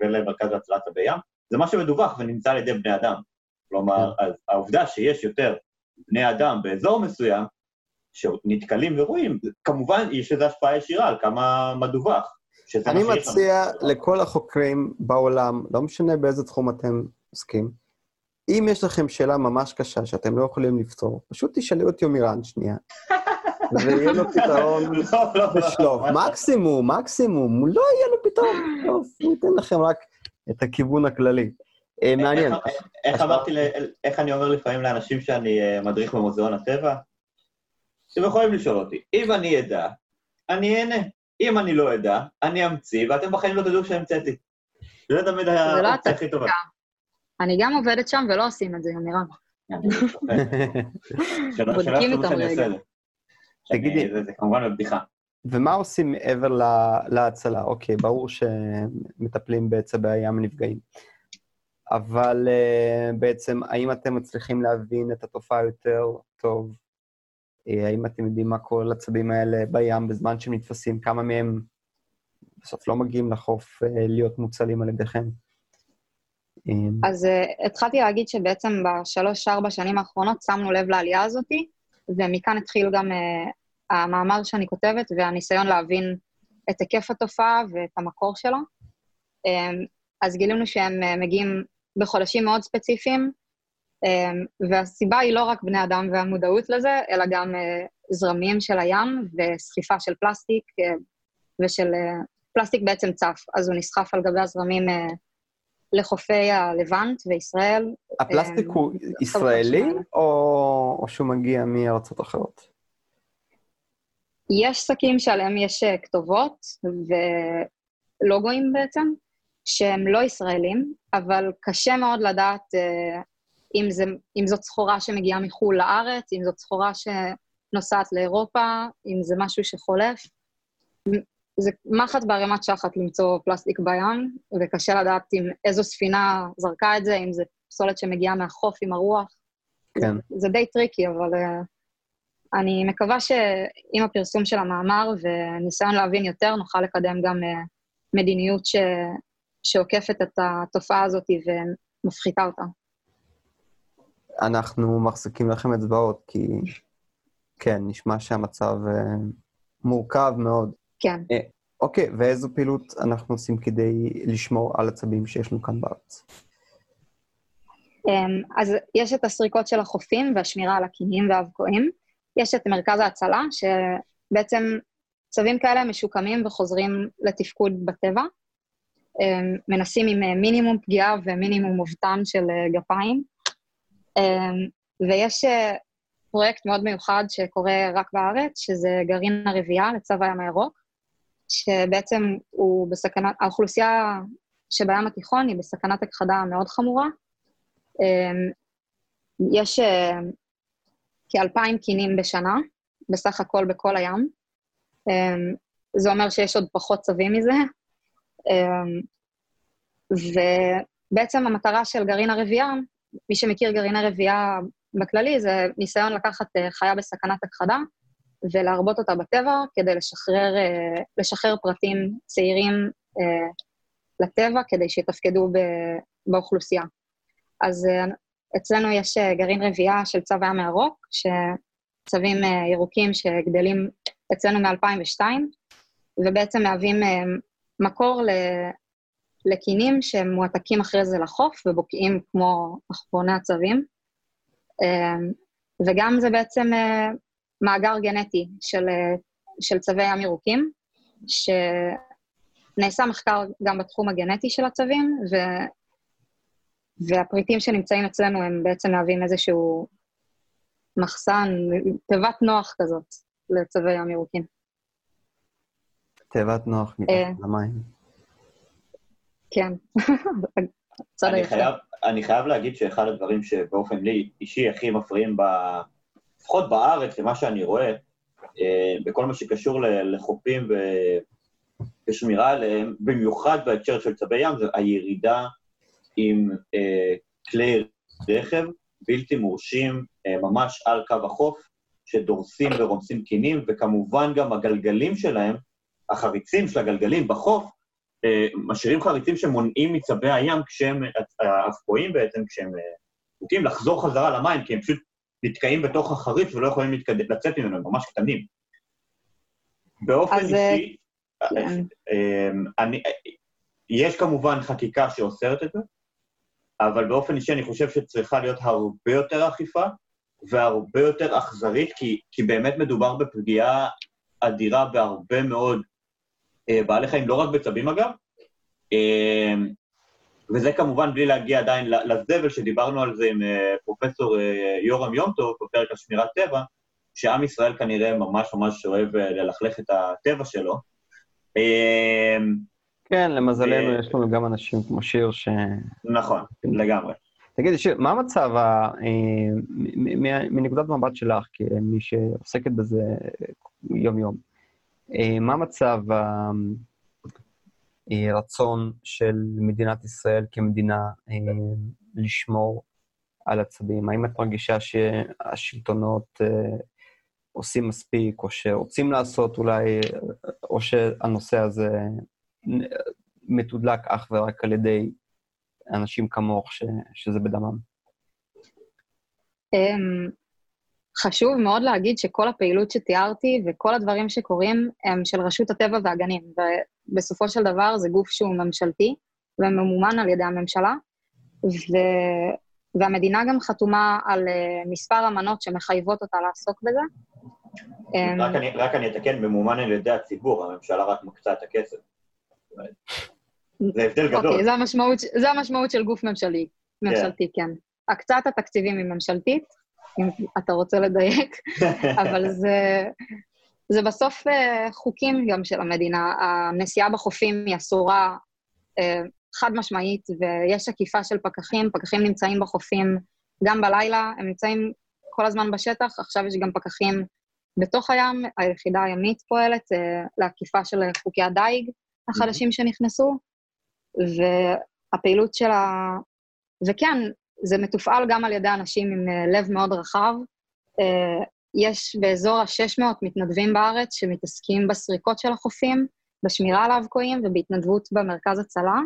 ולמרכז להצלת צבי ים, זה מה שמדווח ונמצא על ידי בני אדם. כלומר, אז העובדה שיש יותר בני אדם באזור מסוים, שנתקלים ורואים, כמובן יש לזה השפעה ישירה על כמה מדווח. אני. מציע לכל החוקרים בעולם, לא משנה באיזה תחום אתם עוסקים, אם יש לכם שאלה ממש קשה שאתם לא יכולים לפתור, פשוט תשאלו את יומירן שנייה, ויהיה לו פתרון לא, לא, לא, בשלוף. לא. מקסימום, מקסימום, לא יהיה לו פתרון. טוב, הוא ייתן לכם רק את הכיוון הכללי. אה, מעניין. איך- אמרתי, איך אני אומר לפעמים לאנשים שאני אה, מדריך במוזיאון הטבע? אתם יכולים לשאול אותי, אם אני אדע, אני אענה. אם אני לא אדע, אני אמציא, ואתם בחיים לא תדעו שהמצאתי. זה תמיד היה זה לא האופציה הכי טובה. אני גם עובדת שם ולא עושים את זה. אני. שלא בודקים שאני רגע. תגידי- שאני- זה- כמובן בבדיחה. ומה עושים מעבר לה- להצלה? אוקיי, ברור שמטפלים בצבי הים הנפגעים. אבל uh, בעצם, האם אתם מצליחים להבין את התופעה יותר טוב? אה, האם אתם יודעים מה קורה לצבים האלה בים בזמן שהם נתפסים? כמה מהם בסוף לא מגיעים לחוף uh, להיות מוצלים על ידיכם? אה, אז התחלתי להגיד שבעצם בשלוש-ארבע שנים האחרונות שמנו לב לעלייה הזאת, ומכאן התחיל גם המאמר שאני כותבת והניסיון להבין את היקף התופעה ואת המקור. Um, אז גילינו שהם מגיעים בחודשים מאוד ספציפיים, והסיבה היא לא רק בני אדם והמודעות לזה, אלא גם uh, זרמים של הים וסחיפה של פלסטיק, uh, ושל... Uh, פלסטיק בעצם צף, אז הוא נסחף על גבי הזרמים לחופי הלבנט וישראל. הפלסטיק אה, הוא ישראלי, האלה. או, או שהוא מגיע מארצות אחרות? יש שקים שעליהם יש אה, כתובות ולוגוים בעצם, שהם לא ישראלים, אבל קשה מאוד לדעת אה, אם, זה, אם זאת סחורה שמגיעה מחו"ל לארץ, אם זאת סחורה שנוסעת לאירופה, אם זה משהו שחולף. זה מחט בערימת שחת למצוא פלסטיק בים, וקשה לדעת אם איזו ספינה זרקה את זה, אם זה פסולת שמגיעה מהחוף עם הרוח. כן. זה די טריקי, אבל uh, אני מקווה שעם הפרסום של המאמר וניסיון להבין יותר, נוכל לקדם גם uh, מדיניות ש... שעוקפת את התופעה הזאת ומפחיתה אותה. אנחנו מחזיקים לכם אצבעות, כי כן, נשמע שהמצב אה, מורכב מאוד. כן. אוקיי, ואיזו פעילות אנחנו עושים כדי לשמור על עצבים שיש לנו כאן בארץ? אמ, אז יש את הסריקות של החופים והשמירה על הקינים והאבקועים. יש את מרכז ההצלה, שבעצם צווים כאלה משוקמים וחוזרים לתפקוד בטבע. אמ, מנסים עם אה, מינימום פגיעה ומינימום אובדן של גפיים. אמ, ויש אה, פרויקט מאוד מיוחד שקורה רק בארץ, שזה גרעין הרבייה לצבע הים הירוק, שבעצם הוא בסכנת, האוכלוסייה שבים התיכון היא בסכנת הכחדה מאוד חמורה. אמ, יש אה, כאלפיים קינים בשנה, בסך הכל בכל הים. אמ, זה אומר שיש עוד פחות צווים מזה. ובעצם המטרה של גרעין הרבייה, מי שמכיר גרעיני רבייה בכללי, זה ניסיון לקחת אה, חיה בסכנת הכחדה ולהרבות אותה בטבע כדי לשחרר, אה, לשחרר פרטים צעירים אה, לטבע כדי שיתפקדו באוכלוסייה. אז אצלנו יש גרעין רבייה של צו הים הירוק, שצווים ירוקים שגדלים אצלנו מ-2002, ובעצם מהווים מקור לקינים שמועתקים אחרי זה לחוף ובוקעים כמו אחרוני הצווים. אה, וגם זה בעצם אה, מאגר גנטי של, אה, של צווי ים ירוקים, שנעשה מחקר גם בתחום הגנטי של הצווים, ו... והפריטים שנמצאים אצלנו הם בעצם מהווים איזשהו מחסן, תיבת נוח כזאת לצווי ים ירוקים. תיבת נוח אה. מתחת למים. כן. אני. חייב, אני חייב להגיד שאחד הדברים שבאופן לי אישי הכי מפריעים, ב... לפחות בארץ, למה שאני רואה, אה, בכל מה שקשור לחופים ו... ושמירה עליהם, במיוחד בהקשר של צבי ים, זה הירידה עם אה, כלי רכב בלתי מורשים, אה, ממש על קו החוף, שדורסים ורומסים קינים, וכמובן גם הגלגלים שלהם, החריצים של הגלגלים בחוף, משאירים חריצים שמונעים מצבי הים כשהם, האבקועים בעצם, כשהם אה, זקוקים לחזור חזרה למים, כי הם פשוט נתקעים בתוך החריץ ולא יכולים להתקד... לצאת ממנו, הם ממש קטנים. באופן אז, אה, אישי, אה, כן. אה, אני, יש כמובן חקיקה שאוסרת את זה, אבל באופן אישי אני חושב שצריכה להיות הרבה יותר אכיפה והרבה יותר אכזרית, כי, כי באמת מדובר בפגיעה אדירה בהרבה מאוד אה, בעלי חיים, לא רק בצבים אגב, אה, וזה כמובן בלי להגיע עדיין לזבל, שדיברנו על זה עם אה, פרופסור אה, יורם יום טוב, בפרק על שמירת טבע, שעם ישראל כנראה ממש ממש אוהב אה, ללכלך את הטבע שלו. אה, כן, למזלנו יש לנו גם אנשים כמו שיר ש... נכון, לגמרי. תגידי, שיר, מה המצב, ה... מנקודת מבט שלך, כמי שעוסקת בזה יום-יום, מה המצב הרצון של מדינת ישראל כמדינה לשמור על הצבים? האם את מרגישה שהשלטונות עושים מספיק, או שרוצים לעשות אולי, או שהנושא הזה מתודלק אך ורק על ידי אנשים כמוך, ש, שזה בדמם? חשוב מאוד להגיד שכל הפעילות שתיארתי וכל הדברים שקורים הם של רשות הטבע והגנים, ובסופו של דבר זה גוף שהוא ממשלתי וממומן על ידי הממשלה, ו... והמדינה גם חתומה על uh, מספר אמנות שמחייבות אותה לעסוק בזה. אמ, רק אני, רק אני אתקן, ממומן על ידי הציבור, הממשלה רק מקצה את הכסף. זה הבדל גדול. אוקיי, זה המשמעות, זה המשמעות של גוף ממשלי, כן. ממשלתי, כן. הקצאת התקציבים היא ממשלתית, אם אתה רוצה לדייק, אבל זה, זה בסוף אה, חוקים גם של המדינה. הנסיעה בחופים היא אסורה אה, חד משמעית, ויש עקיפה של פקחים, פקחים נמצאים בחופים גם בלילה, הם נמצאים כל הזמן בשטח, עכשיו יש גם פקחים בתוך הים, היחידה הימית פועלת אה, לעקיפה של חוקי הדייג החדשים שנכנסו, והפעילות של ה... וכן, זה מתופעל גם על ידי אנשים עם אה, לב מאוד רחב. אה, יש באזור ה-600 מתנדבים בארץ שמתעסקים בסריקות של החופים, בשמירה על האבקועים ובהתנדבות במרכז הצלה.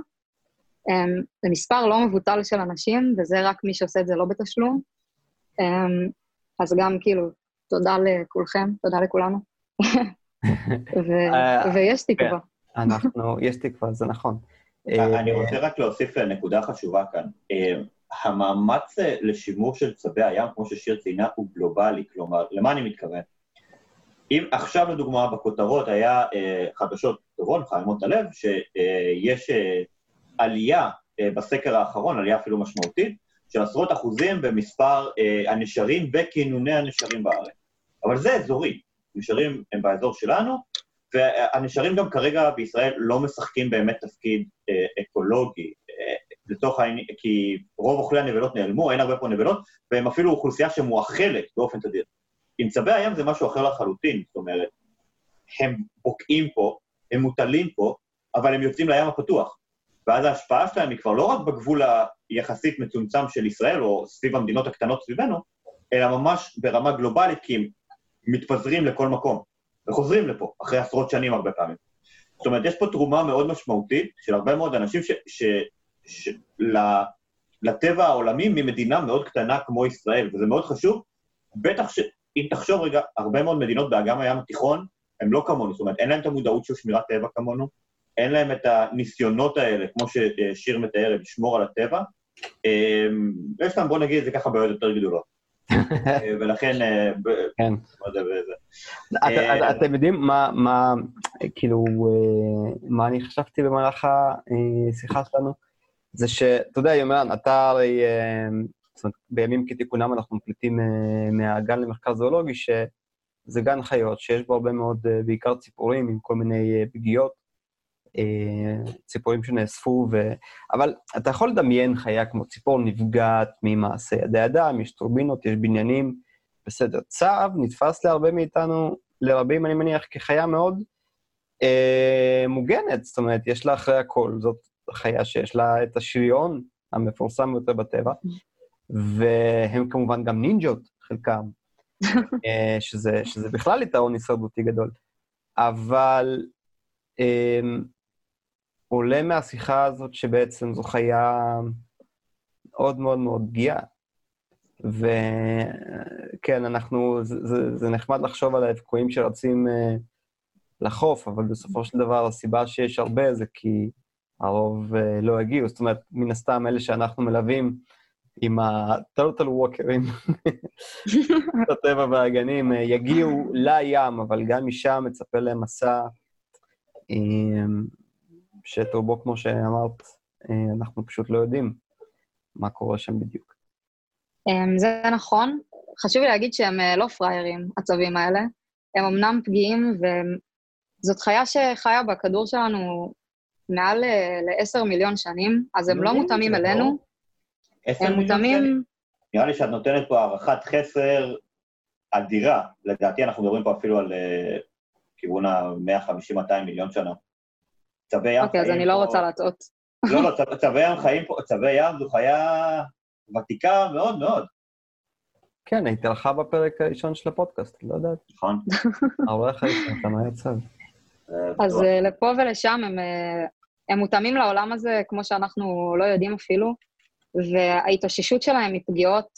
זה מספר לא מבוטל של אנשים, וזה רק מי שעושה את זה לא בתשלום. אז גם כאילו, תודה לכולכם, תודה לכולנו. אה, ויש תקווה. כן, אנחנו, יש תקווה, זה נכון. אני רוצה רק להוסיף נקודה חשובה כאן. אה, המאמץ לשימור של צבי הים, כמו ששיר ציינה, הוא גלובלי. כלומר, למה אני מתכוון? אם עכשיו, לדוגמה, בכותרות היה חדשות טובות, מחממות הלב, שיש עלייה בסקר האחרון, עלייה אפילו משמעותית, של עשרות אחוזים במספר הנשרים בכינוני הנשרים בארץ. אבל זה אזורי. הנשרים הם באזור שלנו, והנשרים גם כרגע בישראל לא משחקים באמת תפקיד אה, אקולוגי, אה, לתוך העניין, כי רוב אוכלי הנבלות נעלמו, אין הרבה פה נבלות, והם אפילו אוכלוסייה שמואכלת באופן תדיר. עם צבי הים זה משהו אחר לחלוטין, זאת אומרת, הם בוקעים פה, הם מוטלים פה, אבל הם יוצאים לים הפתוח. ואז ההשפעה שלהם היא כבר לא רק בגבול היחסית מצומצם של ישראל, או סביב המדינות הקטנות סביבנו, אלא ממש ברמה גלובלית, כי הם מתפזרים לכל מקום, וחוזרים לפה, אחרי עשרות שנים הרבה פעמים. זאת אומרת, יש פה תרומה מאוד משמעותית של הרבה מאוד אנשים ש, ש, ל, לטבע העולמי ממדינה מאוד קטנה כמו ישראל, וזה מאוד חשוב, בטח שאם תחשוב רגע, הרבה מאוד מדינות באגם הים התיכון, הם לא כמונו, זאת אומרת, אין להם את המודעות של שמירת טבע כמונו, אין להם את הניסיונות האלה, כמו ששיר מתאר, לשמור על הטבע. אמ, יש להם, בוא נגיד את זה ככה, בעיות יותר גדולות. אה, ולכן... אה, כן. אה, אתם יודעים מה, כאילו, מה אני חשבתי במהלך השיחה שלנו? זה שאתה יודע, יומרן, אתה הרי, זאת אומרת, בימים כתיקונם אנחנו מקליטים מהגן למחקר זואולוגי, שזה גן חיות שיש בו הרבה מאוד, בעיקר ציפורים עם כל מיני פגיעות. אה, ציפורים שנאספו, ו... אבל אתה יכול לדמיין חיה כמו ציפור נפגעת ממעשה ידי אדם, יש טורבינות, יש בניינים, בסדר. צב נתפס להרבה מאיתנו, לרבים, אני מניח, כחיה מאוד אה, מוגנת, זאת אומרת, יש לה אחרי הכל, זאת חיה שיש לה את השריון המפורסם ביותר בטבע, והם כמובן גם נינג'ות, חלקם, אה, שזה, שזה בכלל יתרון הישרדותי גדול. אבל אה, עולה מהשיחה הזאת שבעצם זו חיה מאוד מאוד מאוד פגיעה. וכן, אנחנו, זה, זה, זה נחמד לחשוב על ההבקועים שרצים uh, לחוף, אבל בסופו של דבר הסיבה שיש הרבה זה כי הרוב uh, לא הגיעו. זאת אומרת, מן הסתם אלה שאנחנו מלווים עם ה-total walkers, הטבע והגנים, uh, יגיעו לים, אבל גם משם מצפה להם מסע שאת רובו, כמו שאמרת, אה, אנחנו פשוט לא יודעים מה קורה שם בדיוק. אמ, זה נכון. חשוב לי להגיד שהם אה, לא פראיירים, הצווים האלה. הם אמנם פגיעים, וזאת חיה שחיה בכדור שלנו מעל ל-10 מיליון שנים, אז הם לא מותאמים שנים, אלינו, הם? מותאמים, נראה לי שאת נותנת פה הערכת חסר אדירה. לדעתי אנחנו מדברים פה אפילו על אה, כיוון ה-150-200 מיליון שנה. צבי ים אוקיי, אז אני לא רוצה להטעות. לא, לא, צבי ים חיים פה, צבי ים זו חיה ותיקה מאוד מאוד. כן, היא התהלכה בפרק הראשון של הפודקאסט, לא יודעת. נכון. העורך הראשון היה צו. אה, אז. אה, לפה ולשם הם, אה, הם מותאמים לעולם הזה, כמו שאנחנו לא יודעים אפילו, וההתאוששות שלהם מפגיעות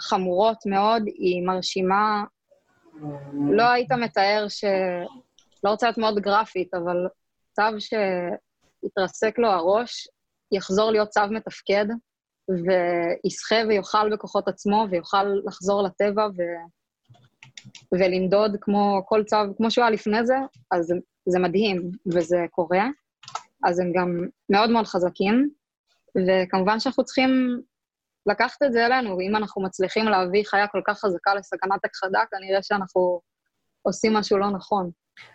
חמורות מאוד היא מרשימה. לא היית מתאר ש... לא רוצה להיות מאוד גרפית, אבל צו שהתרסק לו הראש, יחזור להיות צו מתפקד, ויסחה ויאכל בכוחות עצמו, ויוכל לחזור לטבע ו... ולנדוד כמו כל צו, כמו שהוא היה לפני זה, אז זה מדהים, וזה קורה. אז הם גם מאוד מאוד חזקים, וכמובן שאנחנו צריכים לקחת את זה אלינו, ואם אנחנו מצליחים להביא חיה כל כך חזקה לסכנת הכחדה, כנראה שאנחנו עושים משהו לא נכון.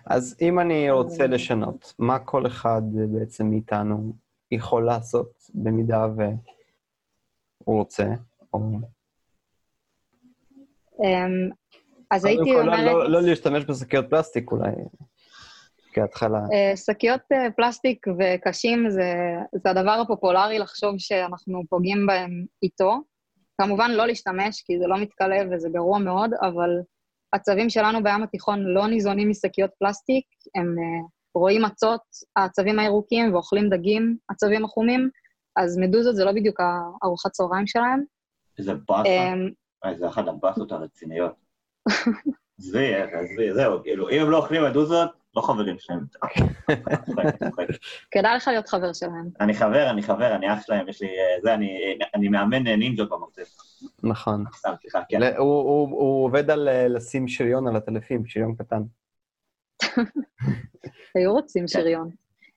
אז אם אני רוצה לשנות, מה כל אחד בעצם מאיתנו יכול לעשות במידה והוא רוצה? או... אמ, אז הייתי לא- אומרת... לא, לא להשתמש בשקיות פלסטיק אולי, כהתחלה. אה, שקיות אה, פלסטיק וקשים זה, זה הדבר הפופולרי לחשוב שאנחנו פוגעים בהם איתו. כמובן לא להשתמש, כי זה לא מתכלה וזה גרוע מאוד, אבל הצבים שלנו בים התיכון לא ניזונים משקיות פלסטיק, הם אה, רואים מצות, הצבים הירוקים, ואוכלים דגים, הצבים החומים, אז מדוזות זה לא בדיוק הארוחת צהריים שלהם. איזה באסה. אמ, זה אחת הבאסות הרציניות. עזבי, עזבי, זהו, כאילו, אם הם לא אוכלים מדוזות, לא חברים שלהם. כדאי לך להיות חבר שלהם. אני חבר, אני חבר, אני אח שלהם, יש לי... אה, זה, אני, אני מאמן אה, נינג'ות במרתף. נכון. סתם, סליחה, כן. הוא, עובד על אה, לשים שריון על הטלפים, שריון קטן. היו רוצים שריון.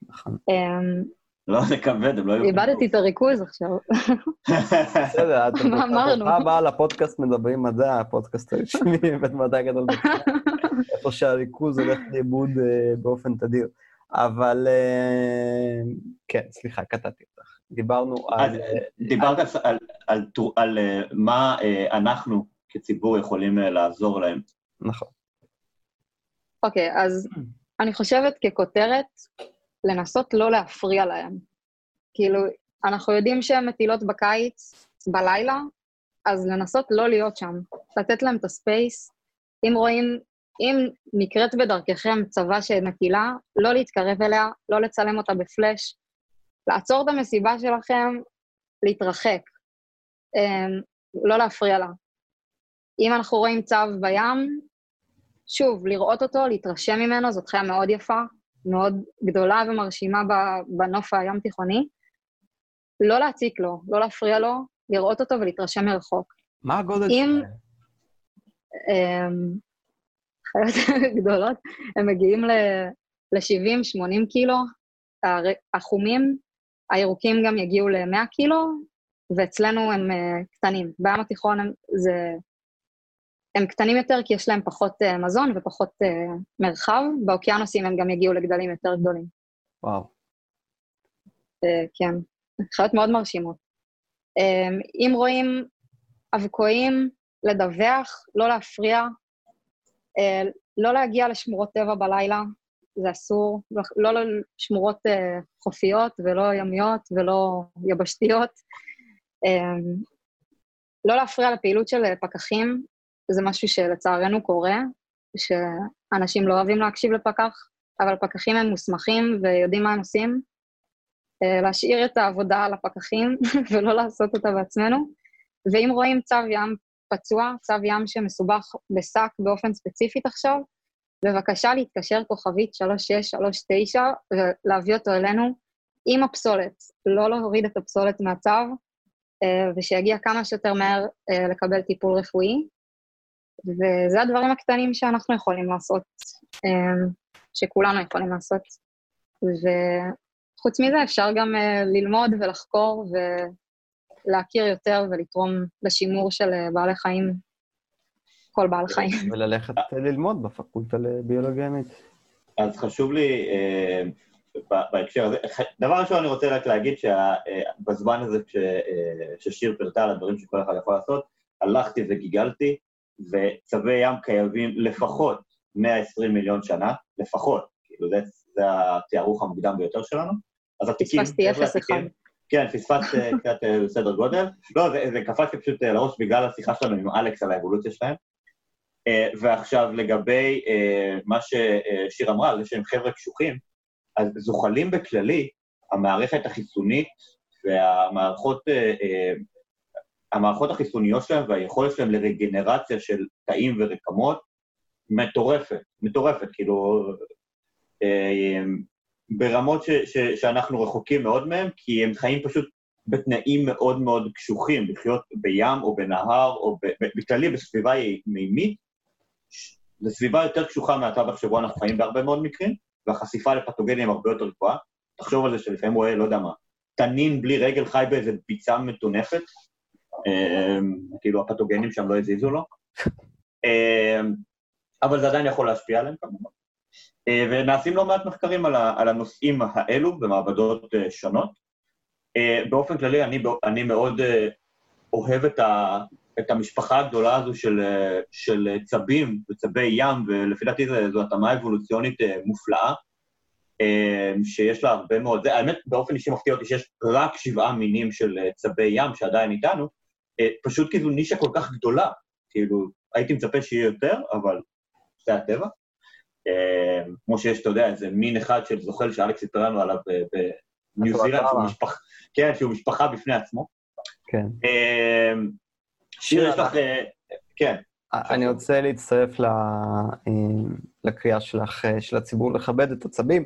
נכון. אמ, לא, זה כבד, הם לא היו... איבדתי את הריכוז עכשיו. בסדר, מה אמרנו? הבאה לפודקאסט מדברים מדע, הפודקאסט הרשמי בית מדע גדול איפה שהריכוז הולך לאיבוד אה, באופן תדיר. אבל אה, כן, סליחה, קטעתי אותך. דיברנו על... אה, דיברת על, על, על, על, על מה אנחנו כציבור יכולים לעזור להם. נכון. אוקיי, אז אני חושבת ככותרת, לנסות לא להפריע להם. כאילו, אנחנו יודעים שהן מטילות בקיץ, בלילה, אז לנסות לא להיות שם. לתת להם את הספייס. אם רואים, אם נקראת בדרככם צבא שמטילה, לא להתקרב אליה, לא לצלם אותה בפלאש, לעצור את המסיבה שלכם, להתרחק. אמ, לא להפריע לה. אם אנחנו רואים צב בים, שוב, לראות אותו, להתרשם ממנו, זאת חיה מאוד יפה, מאוד גדולה ומרשימה בנוף הים תיכוני. לא להציק לו, לא להפריע לו, לראות אותו ולהתרשם מרחוק. מה הגודל אם- שלהם? חיות גדולות, הם מגיעים ל-70-80 קילו, החומים, הירוקים גם יגיעו ל-100 קילו, ואצלנו הם אה, קטנים. בים התיכון הם, זה, הם קטנים יותר כי יש להם פחות אה, מזון ופחות אה, מרחב, באוקיינוסים הם גם יגיעו לגדלים יותר גדולים. וואו. אה, כן, חיות מאוד מרשימות. אה, אם רואים אבקואים, לדווח, לא להפריע, לא להגיע לשמורות טבע בלילה, זה אסור, לא לשמורות אה, חופיות ולא ימיות ולא יבשתיות. אה, לא להפריע לפעילות של אה, פקחים, זה משהו שלצערנו קורה, שאנשים לא אוהבים להקשיב לפקח, אבל פקחים הם מוסמכים ויודעים מה הם עושים. אה, להשאיר את העבודה לפקחים ולא לעשות אותה בעצמנו. ואם רואים צו ים פצוע, צו ים שמסובך בשק באופן ספציפית עכשיו, בבקשה להתקשר כוכבית 3639 ולהביא אותו אלינו עם הפסולת, לא להוריד את הפסולת מהצו, אה, ושיגיע כמה שיותר מהר אה, לקבל טיפול רפואי. וזה הדברים הקטנים שאנחנו יכולים לעשות, אה, שכולנו יכולים לעשות. וחוץ מזה אפשר גם ללמוד ולחקור ולהכיר יותר ולתרום לשימור של אה, בעלי חיים, כל בעל חיים. וללכת ללמוד בפקולטה לביולוגיה ימית. אז חשוב לי, אה, בהקשר הזה. דבר ראשון אני רוצה רק להגיד שבזמן הזה ששיר פירטה על הדברים שכל אחד יכול לעשות, הלכתי וגיגלתי, וצווי ים קיימים לפחות 120 מיליון שנה, לפחות, כאילו זה, זה התיארוך המוקדם ביותר שלנו. אז התיקים... פספסתי אפס אחד. כן, פספסת קצת בסדר גודל. לא, זה, זה קפץ לי פשוט לראש בגלל השיחה שלנו עם אלכס על האבולוציה שלהם. ועכשיו לגבי מה ששיר אמרה, זה שהם חבר'ה קשוחים, אז זוחלים בכללי, המערכת החיסונית והמערכות המערכות החיסוניות שלהם והיכולת שלהם לרגנרציה של תאים ורקמות מטורפת, מטורפת, כאילו, ברמות ש, ש, שאנחנו רחוקים מאוד מהם, כי הם חיים פשוט בתנאים מאוד מאוד קשוחים, לחיות בים או בנהר או בכללי בסביבה מימית, זו סביבה יותר קשוחה מהטבח שבו אנחנו חיים בהרבה מאוד מקרים, והחשיפה לפתוגנים הרבה יותר גבוהה. תחשוב על זה שלפעמים רואה, לא יודע מה, תנין בלי רגל חי באיזה ביצה מטונפת, אמ, כאילו הפתוגנים שם לא הזיזו לו, אמ, אבל זה עדיין יכול להשפיע עליהם כמובן. אה, ונעשים לא מעט מחקרים על הנושאים האלו במעבדות אה, שונות. אה, באופן כללי, אני, אני מאוד אוהב את, ה, את המשפחה הגדולה הזו של, של צבים וצבי ים, ולפי דעתי זו התאמה אבולוציונית מופלאה, שיש לה הרבה מאוד... זה, האמת, באופן אישי מפתיע אותי שיש רק שבעה מינים של צבי ים שעדיין איתנו, פשוט כי זו נישה כל כך גדולה. כאילו, הייתי מצפה שיהיה יותר, אבל זה הטבע. אה, כמו שיש, אתה יודע, איזה מין אחד של זוחל שאלכס סיפר לנו עליו בניו זילנד, שהוא משפחה, כן, שהוא משפחה בפני עצמו. כן. אה, שיר, יש לך... אה, כן. אני רוצה להצטרף לקריאה שלך, של הציבור לכבד את עצבים.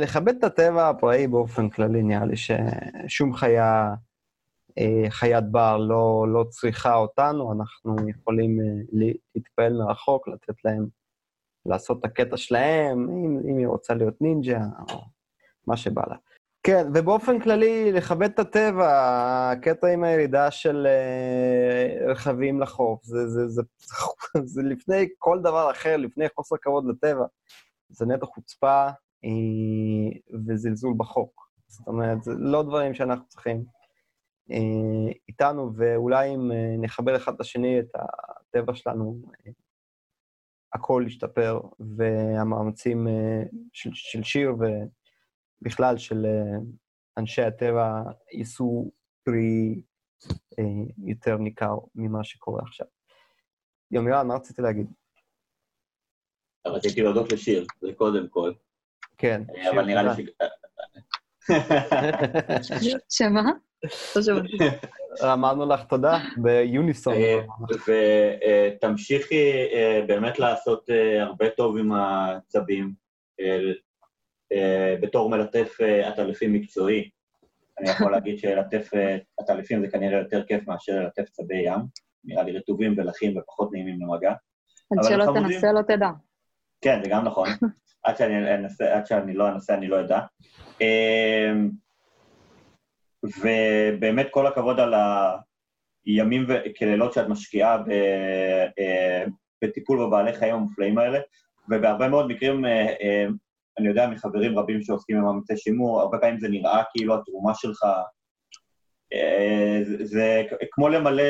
לכבד את הטבע הפראי באופן כללי, נראה לי ששום חיה, חיית בר לא, לא צריכה אותנו, אנחנו יכולים להתפעל מרחוק, לתת להם לעשות את הקטע שלהם, אם, אם היא רוצה להיות נינג'ה, או מה שבא לה. כן, ובאופן כללי, לכבד את הטבע, הקטע עם הירידה של uh, רכבים לחוף, זה, זה, זה, זה, זה לפני כל דבר אחר, לפני חוסר כבוד לטבע. זה נטו חוצפה uh, וזלזול בחוק. זאת אומרת, זה לא דברים שאנחנו צריכים uh, איתנו, ואולי אם uh, נחבר אחד את השני, את הטבע שלנו, uh, הכל ישתפר, והמאמצים אה, של, של שיר ובכלל של אה, אנשי הטבע יישאו פרי אה, יותר ניכר ממה שקורה עכשיו. יומירן, מה רציתי להגיד? רציתי להודות לשיר, זה קודם כל. כן. אבל נראה לי ש... שמה? אמרנו לך תודה ביוניסון. אה, ותמשיכי אה, באמת לעשות אה, הרבה טוב עם הצבים. בתור מלטף עטלפים מקצועי, אני יכול להגיד שלטף עטלפים זה כנראה יותר כיף מאשר ללטף צבי ים. נראה לי רטובים ולחים ופחות נעימים למגע. עד שלא תנסה לא תדע. כן, זה גם נכון. עד שאני לא אנסה אני לא אדע. ובאמת כל הכבוד על הימים וכלילות שאת משקיעה ב, אה, בטיפול בבעלי חיים המופלאים האלה, ובהרבה מאוד מקרים, אה, אה, אני יודע מחברים רבים שעוסקים במאמצי שימור, הרבה פעמים זה נראה כאילו התרומה שלך, זה, זה כמו למלא,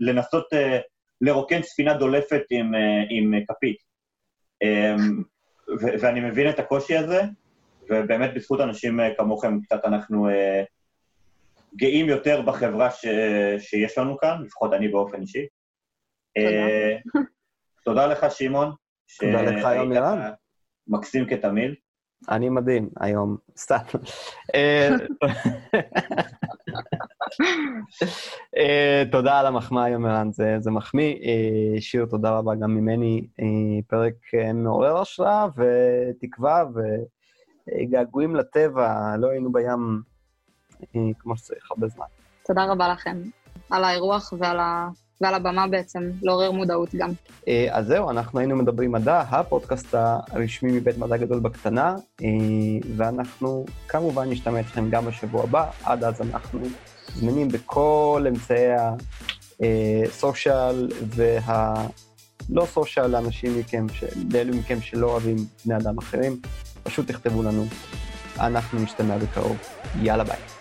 לנסות לרוקן ספינה דולפת עם, עם כפית. ואני מבין את הקושי הזה, ובאמת בזכות אנשים כמוכם קצת אנחנו גאים יותר בחברה ש... שיש לנו כאן, לפחות אני באופן אישי. תודה. אה, תודה לך, שמעון. תודה לך, יום ירן. מקסים כתמיד. אני מדהים היום, סתם. אה, אה, תודה על המחמאה, זה, זה מחמיא. שיר, תודה רבה גם ממני. פרק מעורר השראה ותקווה וגעגועים לטבע. לא היינו בים כמו שצריך הרבה זמן. תודה רבה לכם על האירוח ועל, ה... ועל הבמה בעצם, לעורר מודעות גם. אה, אז זהו, אנחנו היינו מדברים מדע, הפודקאסט הרשמי מבית מדע גדול בקטנה, אה, ואנחנו כמובן נשתמע איתכם גם בשבוע הבא, עד אז אנחנו זמינים בכל אמצעי הסושיאל וה... לא סושיאל לאנשים מכם, לאלו מכם שלא אוהבים בני אדם אחרים, פשוט תכתבו לנו אנחנו נשתמע בקרוב. יאללה ביי.